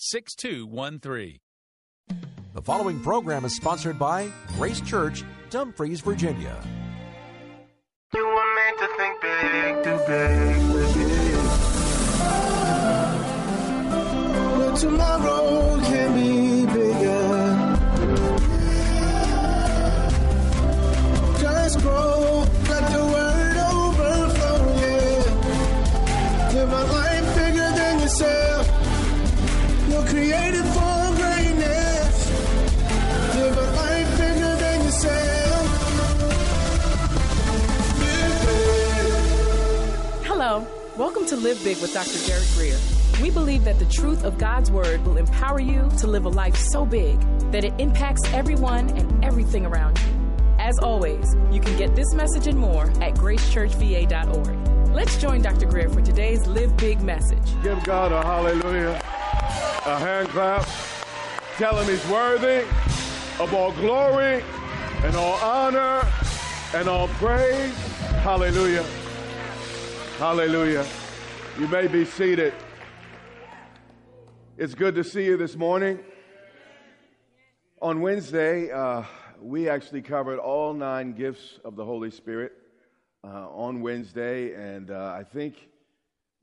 6213. The following program is sponsored by Grace Church, Dumfries, Virginia. You were meant to think big, too big, big. But tomorrow can be Live Big with Dr. Derek Grier. We believe that the truth of God's Word will empower you to live a life so big that it impacts everyone and everything around you. As always, you can get this message and more at gracechurchva.org. Let's join Dr. Grier for today's Live Big message. Give God a hallelujah, a hand clap. Tell him he's worthy of all glory and all honor and all praise. Hallelujah. Hallelujah. You may be seated. It's good to see you this morning. On Wednesday, uh, we actually covered all nine gifts of the Holy Spirit uh, on Wednesday, and uh, I think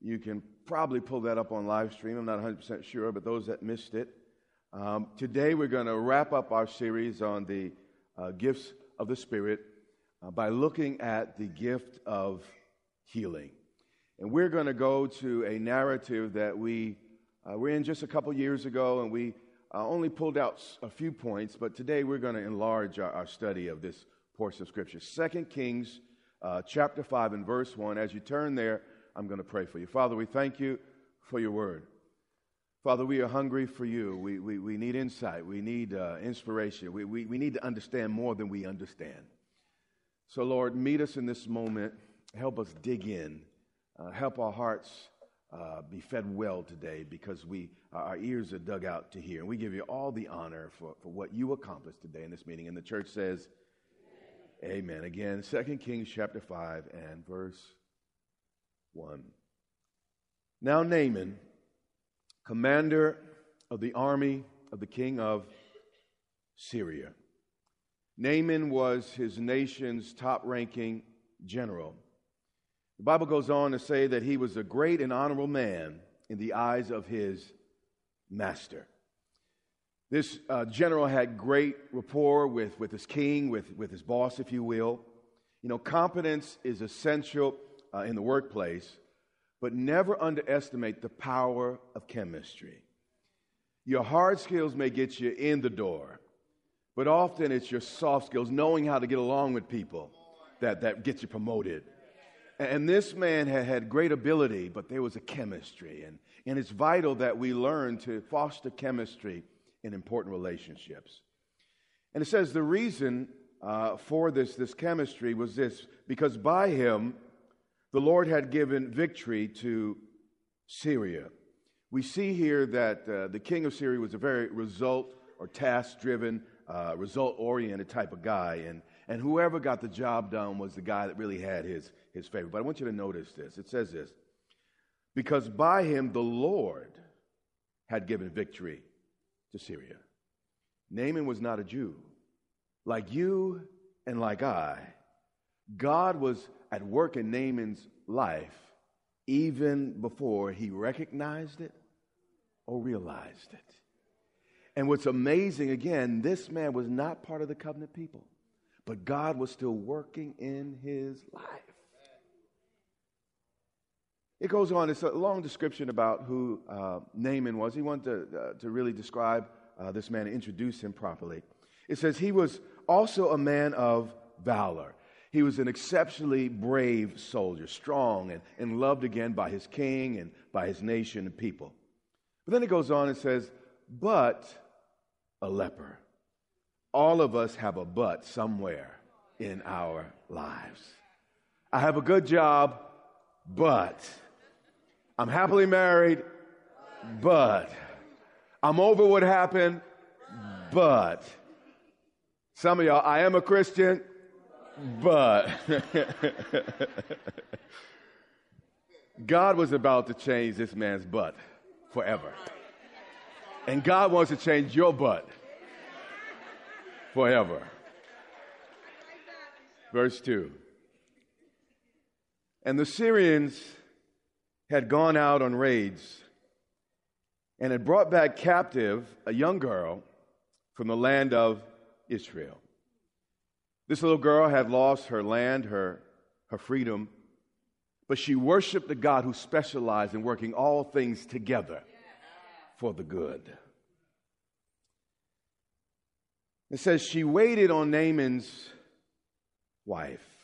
you can probably pull that up on live stream. I'm not 100% sure, but those that missed it. Um, today, we're going to wrap up our series on the uh, gifts of the Spirit uh, by looking at the gift of healing. And we're going to go to a narrative that we uh, were in just a couple years ago, and we uh, only pulled out a few points, but today we're going to enlarge our, our, study of this portion of Scripture. Second Kings uh, chapter 5 and verse 1. As you turn there, I'm going to pray for you. Father, we thank you for your word. Father, we are hungry for you. We, we, we need insight. We need uh, inspiration. We, we, we need to understand more than we understand. So, Lord, meet us in this moment. Help us dig in. Uh, help our hearts uh, be fed well today because we, our ears are dug out to hear. And we give you all the honor for, for what you accomplished today in this meeting. And the church says, Amen. Amen. Again, 2 Kings chapter 5 and verse 1. Now, Naaman, commander of the army of the king of Syria. Naaman was his nation's top ranking general. The Bible goes on to say that he was a great and honorable man in the eyes of his master. This uh, general had great rapport with, with his king, with, with his boss, if you will. You know, competence is essential uh, in the workplace, but never underestimate the power of chemistry. Your hard skills may get you in the door, but often it's your soft skills, knowing how to get along with people, that, that gets you promoted. And this man had, had great ability, but there was a chemistry. And, and it's vital that we learn to foster chemistry in important relationships. And it says the reason uh, for this, this chemistry was this because by him, the Lord had given victory to Syria. We see here that uh, the king of Syria was a very result or task driven, uh, result oriented type of guy. And, and whoever got the job done was the guy that really had his, his favor. But I want you to notice this. It says this because by him the Lord had given victory to Syria. Naaman was not a Jew. Like you and like I, God was at work in Naaman's life even before he recognized it or realized it. And what's amazing, again, this man was not part of the covenant people, but God was still working in his life. It goes on, it's a long description about who uh, Naaman was. He wanted to, uh, to really describe uh, this man and introduce him properly. It says he was also a man of valor. He was an exceptionally brave soldier, strong and, and loved again by his king and by his nation and people. But then it goes on and says, but a leper. All of us have a but somewhere in our lives. I have a good job, but I'm happily married, but I'm over what happened, but some of y'all, I am a Christian, but God was about to change this man's butt forever. And God wants to change your butt forever. Verse 2. And the Syrians had gone out on raids and had brought back captive a young girl from the land of Israel. This little girl had lost her land, her, her freedom, but she worshiped the God who specialized in working all things together for the good. It says she waited on Naaman's wife.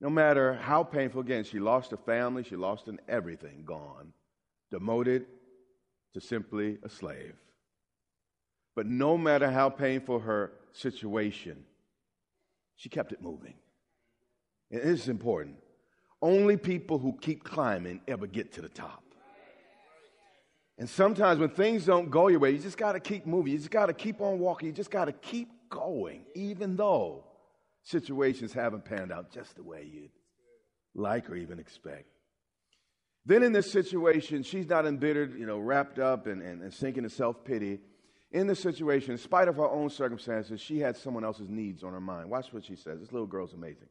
No matter how painful, again, she lost a family, she lost an everything, gone, demoted to simply a slave. But no matter how painful her situation, she kept it moving. And this is important. Only people who keep climbing ever get to the top. And sometimes when things don't go your way, you just got to keep moving. You just got to keep on walking. You just got to keep going, even though situations haven't panned out just the way you'd like or even expect. Then in this situation, she's not embittered, you know, wrapped up and, and, and sinking in self pity. In this situation, in spite of her own circumstances, she had someone else's needs on her mind. Watch what she says. This little girl's amazing.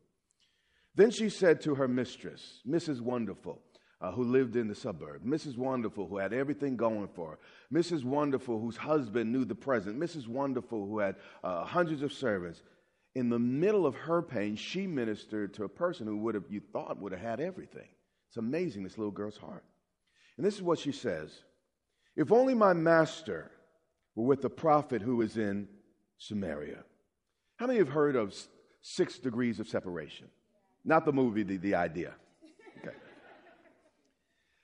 Then she said to her mistress, Mrs. Wonderful, uh, who lived in the suburb, Mrs. Wonderful, who had everything going for her, Mrs. Wonderful, whose husband knew the present, Mrs. Wonderful, who had uh, hundreds of servants. In the middle of her pain, she ministered to a person who would have, you thought, would have had everything. It's amazing, this little girl's heart. And this is what she says If only my master were with the prophet who is in Samaria. How many have heard of six degrees of separation? Not the movie, the, the idea. Okay.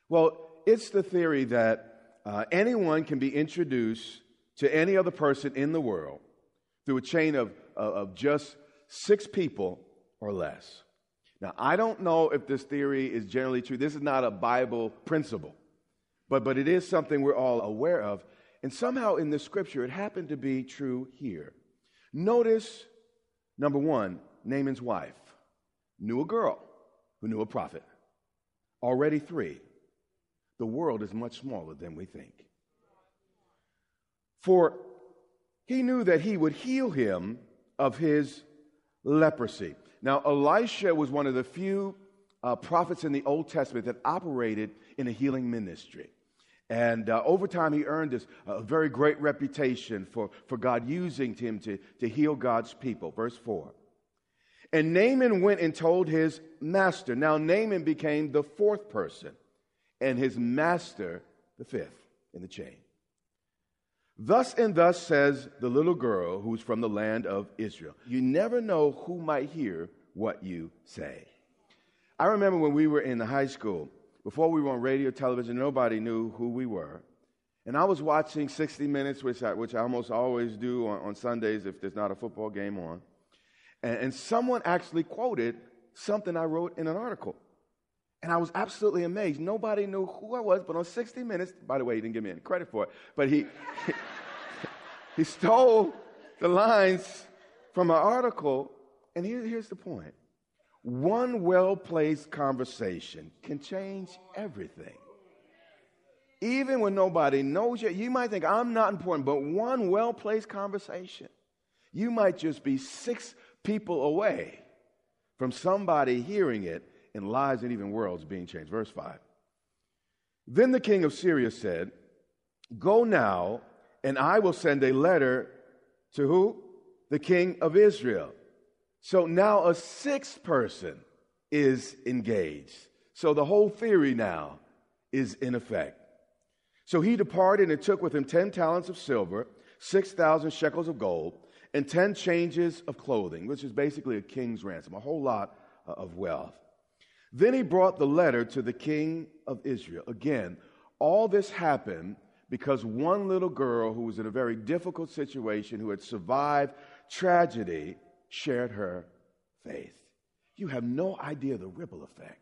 Well, it's the theory that uh, anyone can be introduced to any other person in the world through a chain of, of just six people or less. Now, I don't know if this theory is generally true. This is not a Bible principle, but, but it is something we're all aware of. And somehow in the scripture, it happened to be true here. Notice, number one, Naaman's wife knew a girl who knew a prophet. Already three. The world is much smaller than we think. For he knew that he would heal him of his leprosy. Now, Elisha was one of the few uh, prophets in the Old Testament that operated in a healing ministry. And uh, over time, he earned this a very great reputation for, for God using him to, to heal God's people. Verse 4. And Naaman went and told his master. Now, Naaman became the fourth person, and his master the fifth in the chain. Thus and thus says the little girl who's from the land of Israel. You never know who might hear what you say. I remember when we were in the high school, before we were on radio, television, nobody knew who we were. And I was watching 60 Minutes, which I, which I almost always do on, on Sundays if there's not a football game on. And, and someone actually quoted something I wrote in an article. And I was absolutely amazed. Nobody knew who I was, but on 60 Minutes, by the way, he didn't give me any credit for it, but he, he stole the lines from an article. And here, here's the point one well placed conversation can change everything. Even when nobody knows you, you might think I'm not important, but one well placed conversation, you might just be six people away from somebody hearing it and lives and even worlds being changed. Verse 5. Then the king of Syria said, Go now, and I will send a letter to who? The king of Israel. So now a sixth person is engaged. So the whole theory now is in effect. So he departed and took with him 10 talents of silver, 6,000 shekels of gold, and 10 changes of clothing, which is basically a king's ransom, a whole lot uh, of wealth. Then he brought the letter to the king of Israel. Again, All this happened because one little girl who was in a very difficult situation, who had survived tragedy, shared her faith. You have no idea the ripple effect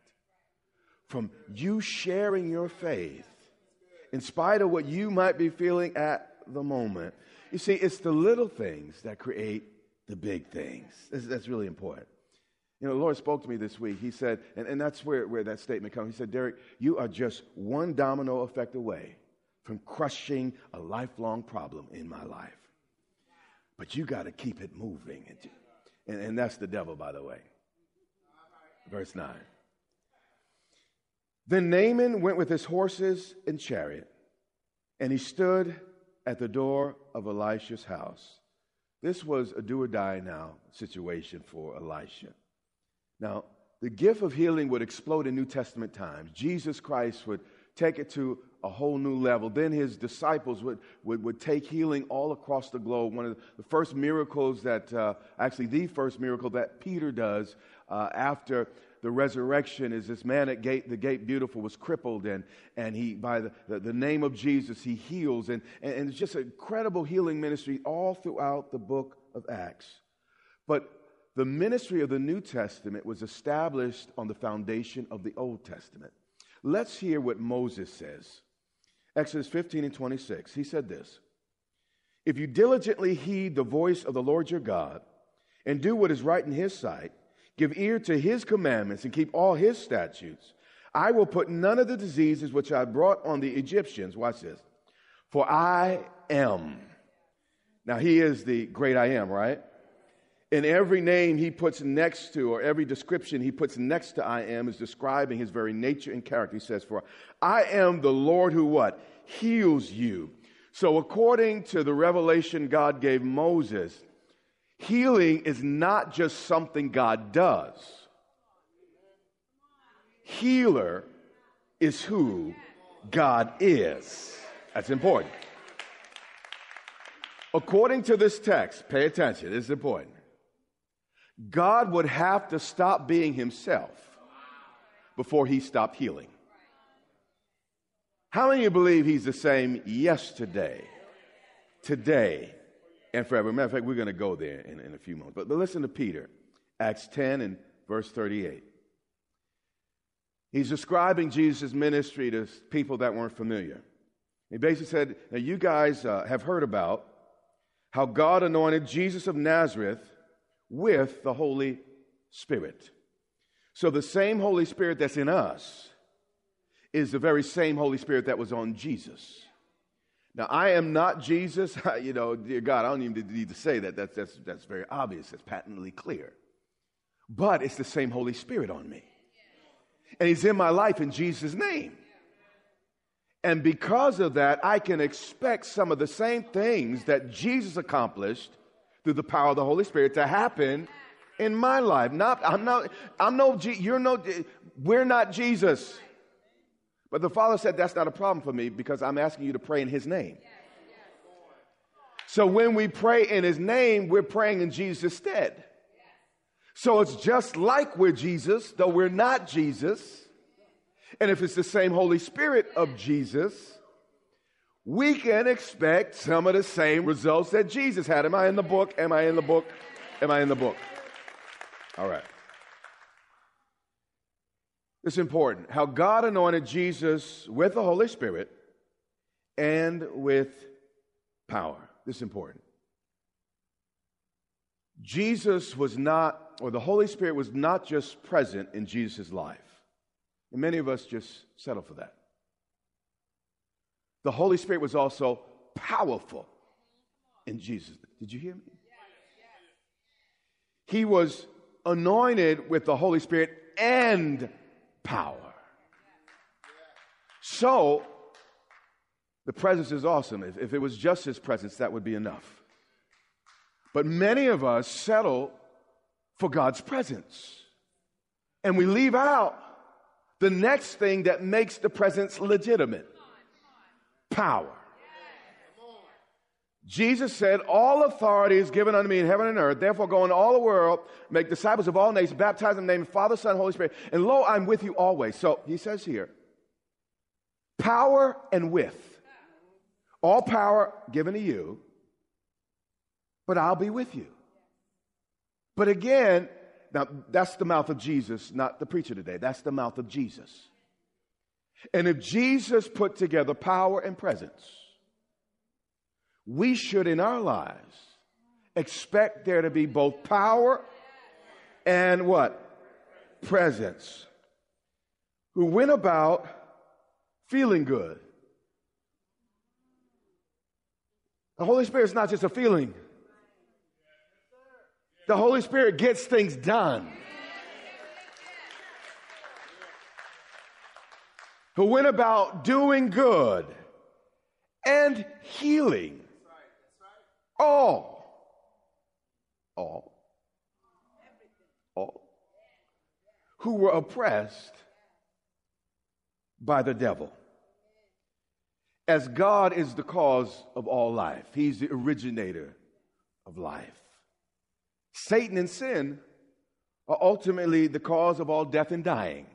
from you sharing your faith, in spite of what you might be feeling at the moment. You see, it's the little things that create the big things. That's, really important. You know, the Lord spoke to me this week. He said, and, and that's where, where that statement comes. He said, Derek, you are just one domino effect away from crushing a lifelong problem in my life. But you got to keep it moving. And, and that's the devil, by the way. Verse 9. Then Naaman went with his horses and chariot, and he stood at the door of Elisha's house. This was a do or die now situation for Elisha. Now, the gift of healing would explode in New Testament times. Jesus Christ would take it to a whole new level. Then his disciples would, would, would take healing all across the globe. One of the first miracles that, uh, actually, the first miracle that Peter does uh, after the resurrection is this man at gate, the gate beautiful was crippled and, and he, by the, the, the name of Jesus, he heals. And, and, and it's just an incredible healing ministry all throughout the book of Acts. But the ministry of the New Testament was established on the foundation of the Old Testament. Let's hear what Moses says. Exodus 15 and 26. He said this If you diligently heed the voice of the Lord your God and do what is right in his sight, give ear to his commandments, and keep all his statutes. I will put none of the diseases which I brought on the Egyptians, watch this, for I am. Now, he is the great I am, right? And every name he puts next to, or every description he puts next to I am, is describing his very nature and character. He says, For I am the Lord who what? Heals you. So, according to the revelation God gave Moses, Healing is not just something God does. Healer is who God is. That's important. According to this text, pay attention, this is important. God would have to stop being himself before he stopped healing. How many of you believe he's the same yesterday, today, and forever. Matter of fact, we're going to go there in, in a few moments. But, but listen to Peter, Acts 10 and verse 38. He's describing Jesus' ministry to people that weren't familiar. He basically said, Now, you guys uh, have heard about how God anointed Jesus of Nazareth with the Holy Spirit. So, the same Holy Spirit that's in us is the very same Holy Spirit that was on Jesus. Now, I am not Jesus. you know, dear God, I don't even need to say that. That's, that's, that's very obvious. That's patently clear. But it's the same Holy Spirit on me. And He's in my life in Jesus' name. And because of that, I can expect some of the same things that Jesus accomplished through the power of the Holy Spirit to happen in my life. Not, I'm not, I'm no, you're no, we're not Jesus. But the Father said, That's not a problem for me because I'm asking you to pray in His name. So when we pray in His name, we're praying in Jesus' stead. So it's just like we're Jesus, though we're not Jesus. And if it's the same Holy Spirit of Jesus, we can expect some of the same results that Jesus had. Am I in the book? Am I in the book? Am I in the book? All right. It's important how God anointed Jesus with the Holy Spirit and with power. This is important. Jesus was not, or the Holy Spirit was not just present in Jesus' life. And many of us just settle for that. The Holy Spirit was also powerful in Jesus. Did you hear me? He was anointed with the Holy Spirit and power. So, the presence is awesome. If, if it was just his presence, that would be enough. But many of us settle for God's presence. And we leave out the next thing that makes the presence legitimate power. Jesus said, All authority is given unto me in heaven and earth. Therefore, go into all the world, make disciples of all nations, baptize them in the name of Father, Son, Holy Spirit. And lo, I'm with you always. So he says here, power and with. All power given to you, but I'll be with you. But again, now that's the mouth of Jesus, not the preacher today. That's the mouth of Jesus. And if Jesus put together power and presence, we should in our lives expect there to be both power and what? Presence. Who went about feeling good. The Holy Spirit is not just a feeling. The Holy Spirit gets things done. Who went about doing good and healing all, all, all, who were oppressed by the devil. As God is the cause of all life, He's the originator of life. Satan and sin are ultimately the cause of all death and dying.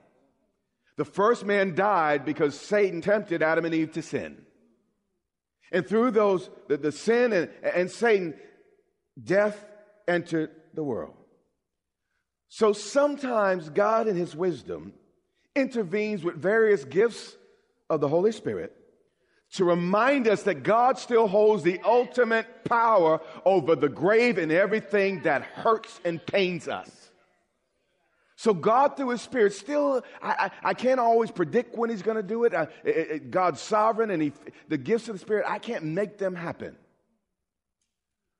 The first man died because Satan tempted Adam and Eve to sin. And through those, the, the sin and, and Satan, death entered the world. So sometimes God, in his wisdom, intervenes with various gifts of the Holy Spirit to remind us that God still holds the ultimate power over the grave and everything that hurts and pains us. So God, through His Spirit, still, I, I, I can't always predict when He's going to do it. I, it. God's sovereign and he, the gifts of the Spirit, I can't make them happen.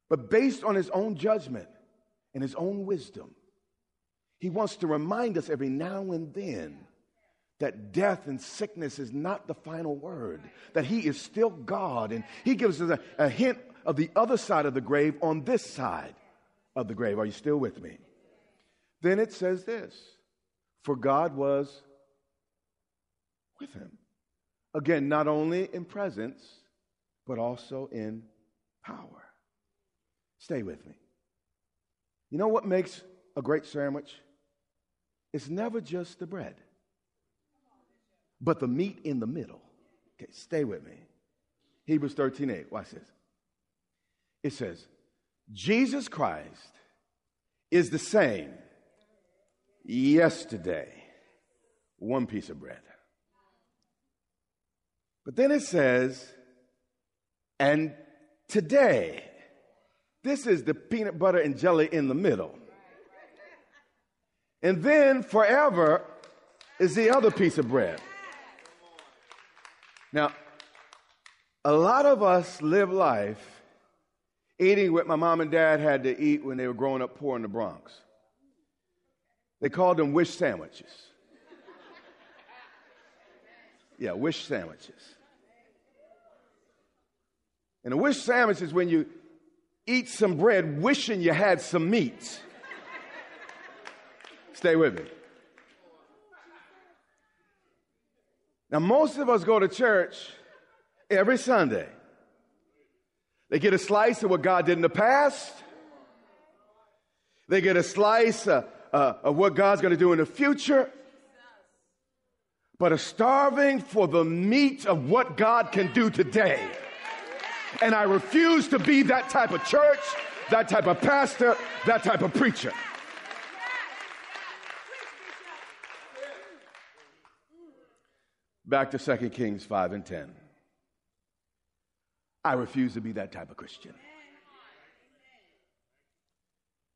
But based on His own judgment and His own wisdom, He wants to remind us every now and then that death and sickness is not the final word, that He is still God. And He gives us a, a, hint of the other side of the grave on this side of the grave. Are you still with me? Then it says this For God was with him. Again, not only in presence, but also in power. Stay with me. You know what makes a great sandwich? It's never just the bread but the meat in the middle. Okay, stay with me. Hebrews 13 8. Watch this. It says, Jesus Christ is the same yesterday, one piece of bread. But then it says, and today, this is the peanut butter and jelly in the middle. And then forever is the other piece of bread. Now, a lot of us live life eating what my mom and dad had to eat when they were growing up poor in the Bronx. They called them wish sandwiches. Yeah, wish sandwiches. And a wish sandwich is when you eat some bread wishing you had some meat. Stay with me. Now, most of us go to church every Sunday. They get a slice of what God did in the past. They get a slice uh, uh, of what God's going to do in the future. But are starving for the meat of what God can do today. And I refuse to be that type of church, that type of pastor, that type of preacher. Back to 2 Kings 5 and 10. I refuse to be that type of Christian.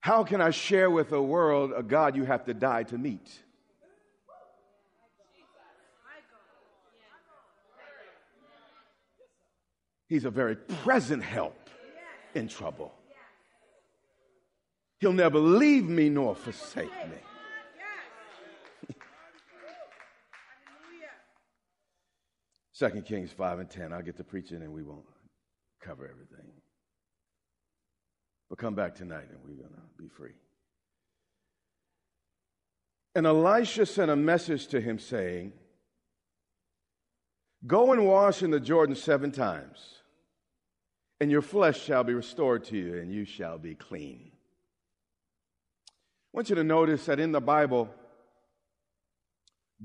How can I share with the world a God you have to die to meet? He's a very present help in trouble. He'll never leave me nor forsake me. 2 Kings 5 and 10. I'll get to preaching and we won't cover everything. But come back tonight and we're going to be free. And Elisha sent a message to him saying, Go and wash in the Jordan seven times, and your flesh shall be restored to you, and you shall be clean. I want you to notice that in the Bible,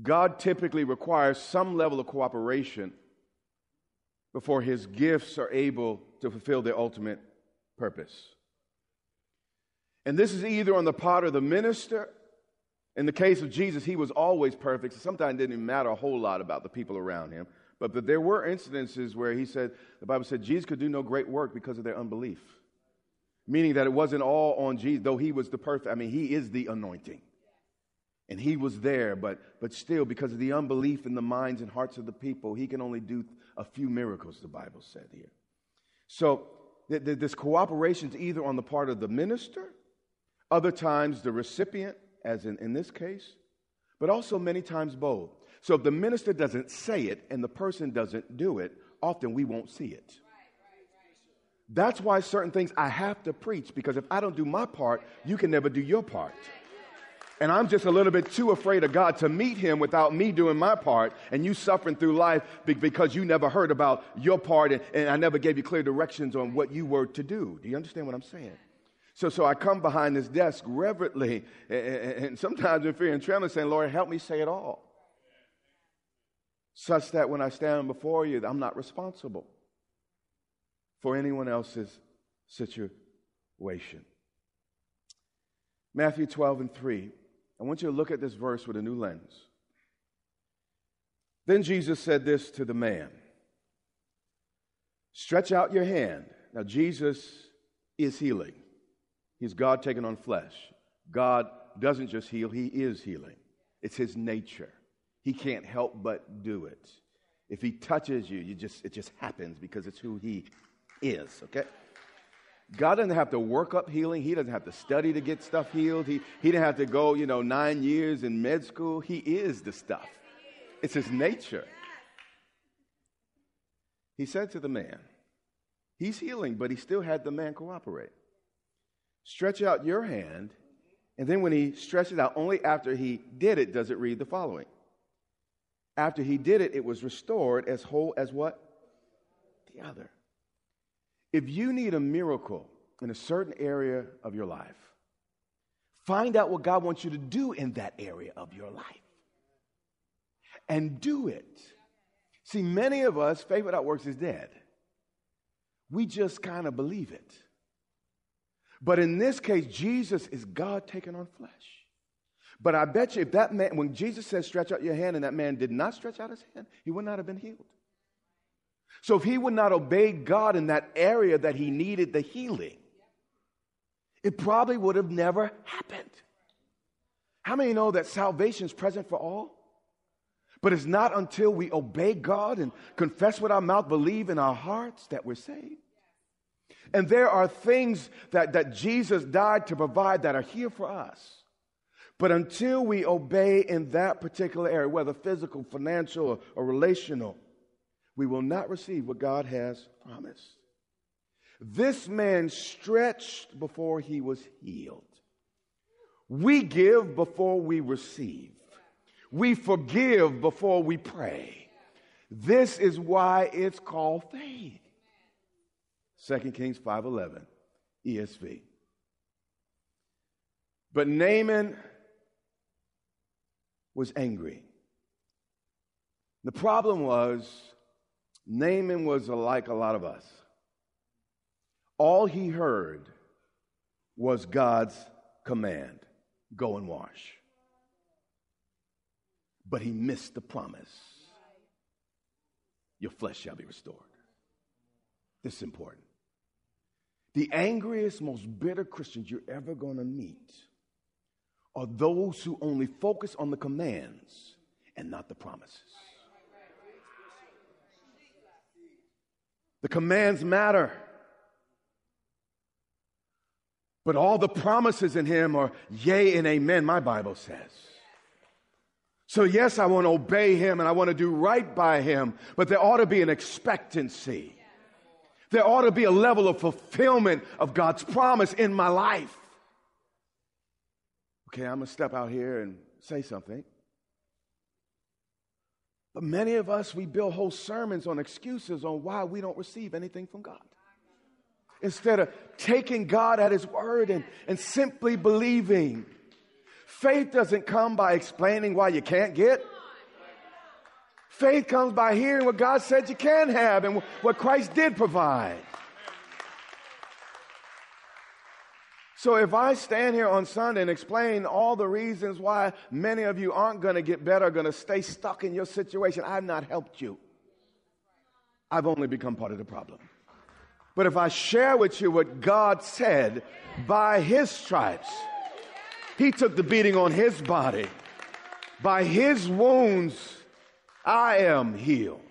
God typically requires some level of cooperation before his gifts are able to fulfill their ultimate purpose. And this is either on the part of the minister. In the case of Jesus, he was always perfect. So sometimes it didn't even matter a whole lot about the people around him. But, but there were incidences where he said, the Bible said, Jesus could do no great work because of their unbelief. Meaning that it wasn't all on Jesus, though he was the perfect, I mean, he is the anointing. And he was there, but, but still, because of the unbelief in the minds and hearts of the people, he can only do a few miracles, the Bible said here. So th- th- this cooperation is either on the part of the minister, other times the recipient, as in, in this case, but also many times both. So if the minister doesn't say it and the person doesn't do it, often we won't see it. That's why certain things I have to preach because if I don't do my part, you can never do your part. And I'm just a little bit too afraid of God to meet him without me doing my part and you suffering through life because you never heard about your part and, and I never gave you clear directions on what you were to do. Do you understand what I'm saying? So, so I come behind this desk reverently and, sometimes in fear and trembling saying, Lord, help me say it all. Such that when I stand before you, I'm not responsible for anyone else's situation. Matthew 12 and 3. I want you to look at this verse with a new lens. Then Jesus said this to the man Stretch out your hand. Now, Jesus is healing. He's God taking on flesh. God doesn't just heal, He is healing. It's His nature. He can't help but do it. If He touches you, you just, it just happens because it's who He is, okay? God doesn't have to work up healing. He doesn't have to study to get stuff healed. He, he didn't have to go, you know, nine years in med school. He is the stuff. It's his nature. He said to the man, He's healing, but he still had the man cooperate. Stretch out your hand. And then when he stretched it out, only after he did it does it read the following. After he did it, it was restored as whole as what? The other. If you need a miracle in a certain area of your life, find out what God wants you to do in that area of your life and do it. See, many of us, faith without works is dead. We just kind of believe it. But in this case, Jesus is God taking on flesh. But I bet you if that man, when Jesus says, stretch out your hand, and that man did not stretch out his hand, he would not have been healed. So if he would not obey God in that area that he needed the healing, it probably would have never happened. How many know that salvation is present for all? But it's not until we obey God and confess with our mouth, believe in our hearts that we're saved. And there are things that, that Jesus died to provide that are here for us. But until we obey in that particular area, whether physical, financial, or, or relational, we will not receive what God has promised. This man stretched before he was healed. We give before we receive. We forgive before we pray. This is why it's called faith. 2 Kings 5:11 ESV. But Naaman was angry. The problem was Naaman was like a lot of us. All he heard was God's command go and wash. But he missed the promise your flesh shall be restored. This is important. The angriest, most bitter Christians you're ever going to meet are those who only focus on the commands and not the promises. The commands matter. But all the promises in him are yea and amen, my Bible says. So, yes, I want to obey him and I want to do right by him, but there ought to be an expectancy. There ought to be a level of fulfillment of God's promise in my life. Okay, I'm going to step out here and say something. But many of us, we build whole sermons on excuses on why we don't receive anything from God. Instead of taking God at His word and, and simply believing. Faith doesn't come by explaining why you can't get. Faith comes by hearing what God said you can have and what Christ did provide. So if I stand here on Sunday and explain all the reasons why many of you aren't going to get better, going to stay stuck in your situation, I've not helped you. I've only become part of the problem. But if I share with you what God said by his stripes, he took the beating on his body. By his wounds, I am healed.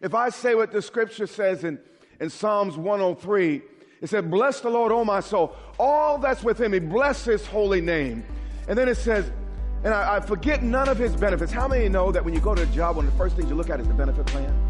If I say what the scripture says in, in Psalms 103, it said, Bless the Lord, O my soul. All that's within me, bless his holy name. And then it says, and I, I, forget none of his benefits. How many know that when you go to a job, one of the first things you look at is the benefit plan?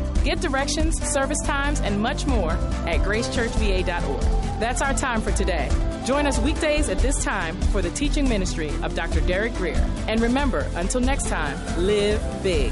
Get directions, service times, and much more at gracechurchva.org. That's our time for today. Join us weekdays at this time for the teaching ministry of Dr. Derek Grier. And remember, until next time, live big.